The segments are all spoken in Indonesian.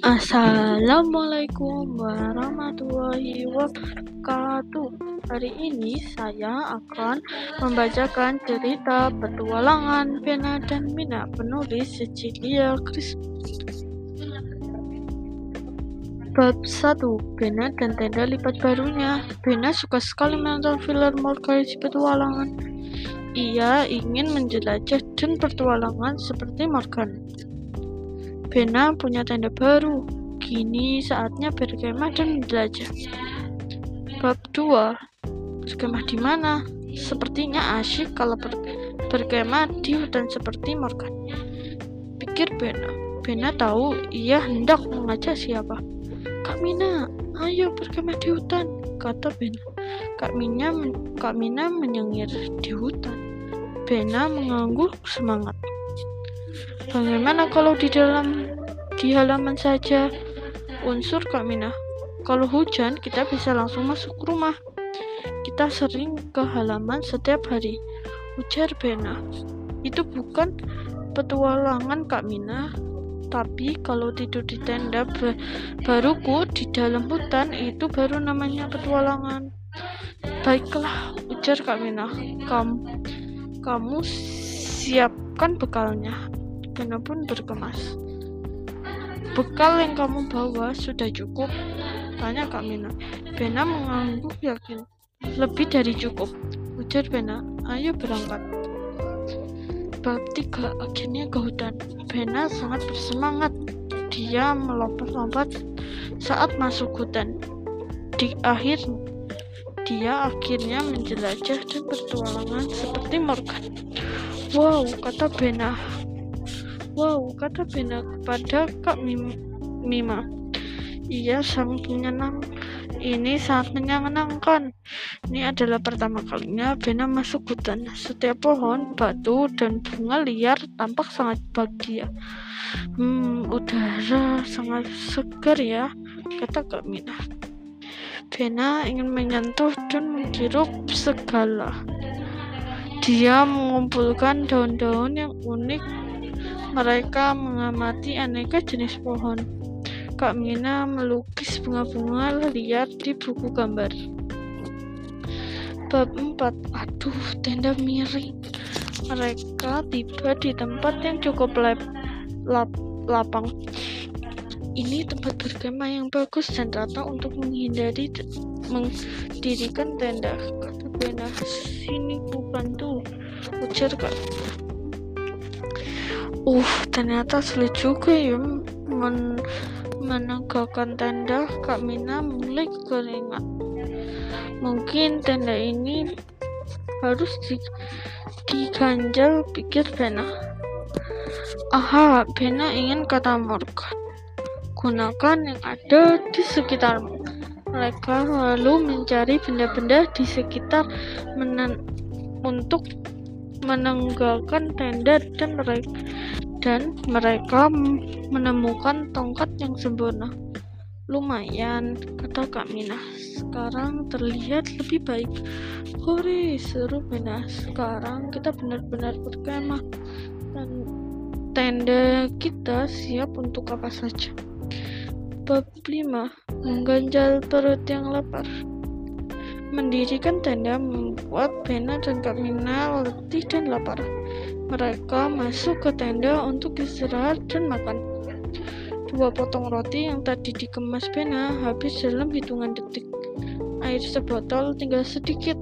Assalamualaikum warahmatullahi wabarakatuh. Hari ini saya akan membacakan cerita petualangan Bena dan Mina penulis Cecilia Chris. Bab 1 Bena dan tenda lipat barunya. Bena suka sekali menonton film Morgana petualangan. Ia ingin menjelajah dan bertualangan seperti Morgan. Bena punya tenda baru. Kini saatnya berkemah dan menjelajah. Bab 2. Berkemah di mana? Sepertinya asyik kalau ber berkemah di hutan seperti Morgan. Pikir Bena. Bena tahu ia hendak mengajak siapa. Kak Mina, ayo berkemah di hutan, kata Bena. Kak Mina, Kak Mina menyengir di hutan. Bena mengangguk semangat. Bagaimana kalau di dalam di halaman saja? Unsur Kak Mina. Kalau hujan, kita bisa langsung masuk rumah. Kita sering ke halaman setiap hari. Ujar Bena. Itu bukan petualangan Kak Mina, tapi kalau tidur di tenda baruku di dalam hutan itu baru namanya petualangan. Baiklah, ujar Kak Mina. Kamu, kamu siapkan bekalnya. Bena pun berkemas. Bekal yang kamu bawa sudah cukup? Tanya Kak Mina. Bena mengangguk yakin. Lebih dari cukup. Ujar Bena. Ayo berangkat. Bab 3 akhirnya ke hutan. Bena sangat bersemangat. Dia melompat-lompat saat masuk hutan. Di akhir dia akhirnya menjelajah dan bertualangan seperti Morgan. Wow, kata Bena. Wow, kata Bena kepada Kak Mim Mima. Ia sangat menyenang. Ini sangat menyenangkan. Ini adalah pertama kalinya Bena masuk hutan. Setiap pohon, batu, dan bunga liar tampak sangat bahagia. Hmm, udara sangat segar ya, kata Kak Mina. Bena ingin menyentuh dan menghirup segala. Dia mengumpulkan daun-daun yang unik mereka mengamati aneka jenis pohon. Kak Mina melukis bunga-bunga liar di buku gambar. Bab 4. Aduh, tenda miring. Mereka tiba di tempat yang cukup lap, lap, lapang. Ini tempat berkemah yang bagus dan rata untuk menghindari mendirikan tenda. Kata Bena, sini ku bantu. Ujar Kak Uh, ternyata sulit juga ya men menegakkan tenda. Kak Mina mulai keringat. Mungkin tenda ini harus di diganjal, pikir Bena. Aha, Bena ingin kata Morgan. Gunakan yang ada di sekitarmu. Mereka lalu mencari benda-benda di sekitar menen untuk menenggalkan tenda dan mereka dan mereka menemukan tongkat yang sempurna. Lumayan, kata Kak Mina. Sekarang terlihat lebih baik. Hore, seru Mina. Sekarang kita benar-benar berkemah dan tenda kita siap untuk apa saja. Bab 5. Mengganjal perut yang lapar. Mendirikan tenda membuat Bena dan Kak Mina letih dan lapar. Mereka masuk ke tenda untuk istirahat dan makan. Dua potong roti yang tadi dikemas Bena habis dalam hitungan detik. Air sebotol tinggal sedikit.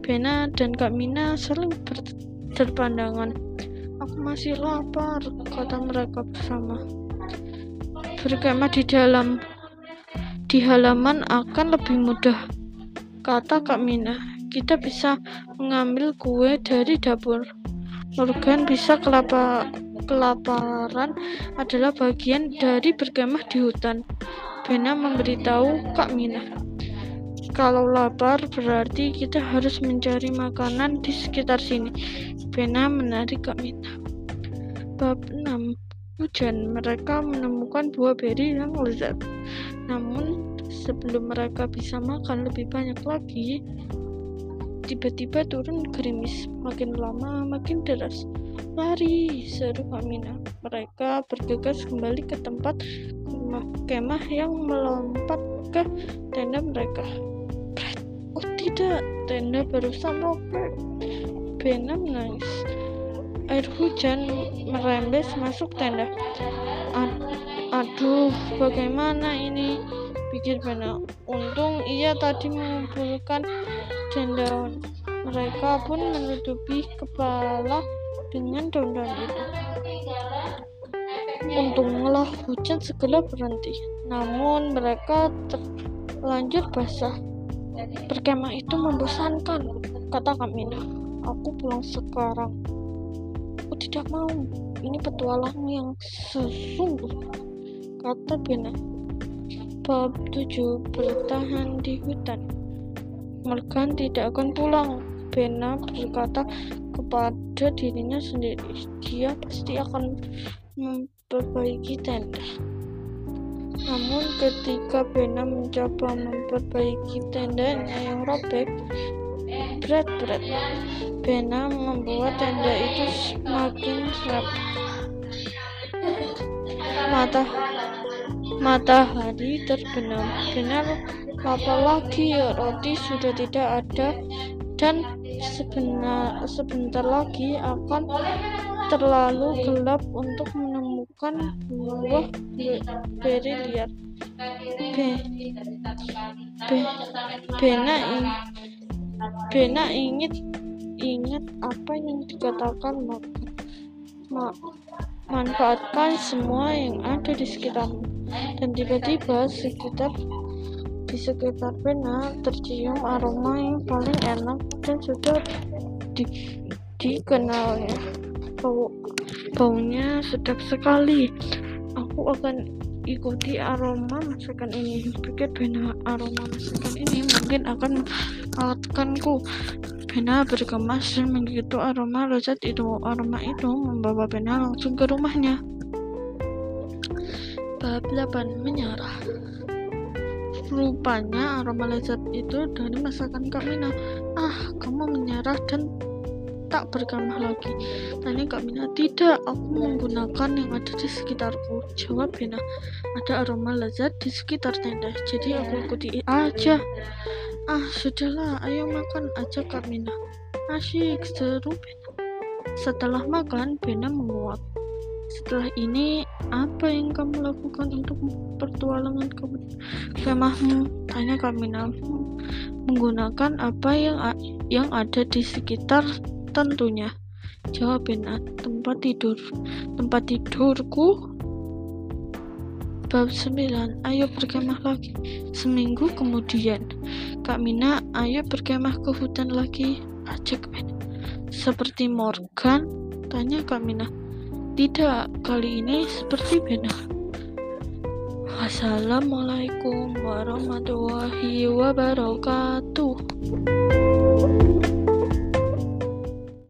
Bena dan Kak Mina saling berpandangan. Aku masih lapar, kata mereka bersama. Berkemah di dalam di halaman akan lebih mudah, kata Kak Mina. Kita bisa mengambil kue dari dapur. Morgan bisa kelapa, kelaparan adalah bagian dari berkemah di hutan. Bena memberitahu Kak Mina. Kalau lapar berarti kita harus mencari makanan di sekitar sini. Bena menarik Kak Mina. Bab 6 Hujan, mereka menemukan buah beri yang lezat. Namun, sebelum mereka bisa makan lebih banyak lagi, Tiba-tiba turun gerimis, makin lama makin deras. Lari, seru Kamina. Mereka bergegas kembali ke tempat kemah yang melompat ke tenda mereka. Oh tidak, tenda barusan robek. Bena menangis. Air hujan merembes masuk tenda. Aduh, bagaimana ini? Pikir Bena. Untung ia tadi mengumpulkan daun. Mereka pun menutupi kepala dengan daun-daun itu. Untunglah hujan segera berhenti. Namun mereka terlanjur basah. Berkemah itu membosankan, kata Kamina. Aku pulang sekarang. Aku tidak mau. Ini petualang yang sesungguh, kata Bena. Bab 7 bertahan di hutan. Morgan tidak akan pulang. Bena berkata kepada dirinya sendiri, dia pasti akan memperbaiki tenda. Namun ketika Bena mencoba memperbaiki tendanya yang robek, berat-berat, Bena membuat tenda itu semakin rapuh. Mata matahari terbenam. Benar apa lagi roti sudah tidak ada dan sebenar, sebentar lagi akan terlalu gelap untuk menemukan buah beri liar. Be, be, Bena, in, Bena ingat ingat apa yang dikatakan makan. Ma, manfaatkan semua yang ada di sekitarmu. Dan tiba-tiba sekitar di sekitar Bena tercium aroma yang paling enak dan sudah di, dikenalnya. Bau, baunya sedap sekali. Aku akan ikuti aroma masakan ini. Pikir Bena aroma masakan ini mungkin akan mengalahkanku. Bena berkemas dan begitu aroma lezat itu. Aroma itu membawa Bena langsung ke rumahnya. Bab 8 menyerah. Rupanya aroma lezat itu dari masakan Kak Mina. Ah, kamu menyerah dan tak berkamah lagi. Tanya Kak Mina, tidak, aku menggunakan yang ada di sekitarku. Jawab Bena, ada aroma lezat di sekitar tenda, jadi aku ikuti aja. Ah, sudahlah, ayo makan aja Kak Mina. Asyik, seru Bena. Setelah makan, Bena menguap. Setelah ini, apa yang kamu lakukan untuk pertualangan ke kemahmu? Tanya Kamina. Menggunakan apa yang yang ada di sekitar tentunya. Jawab tempat tidur. Tempat tidurku Bab 9 Ayo berkemah lagi Seminggu kemudian Kak Mina Ayo berkemah ke hutan lagi Ajak Bena Seperti Morgan Tanya Kak Mina tidak, kali ini seperti benar. Assalamualaikum warahmatullahi wabarakatuh.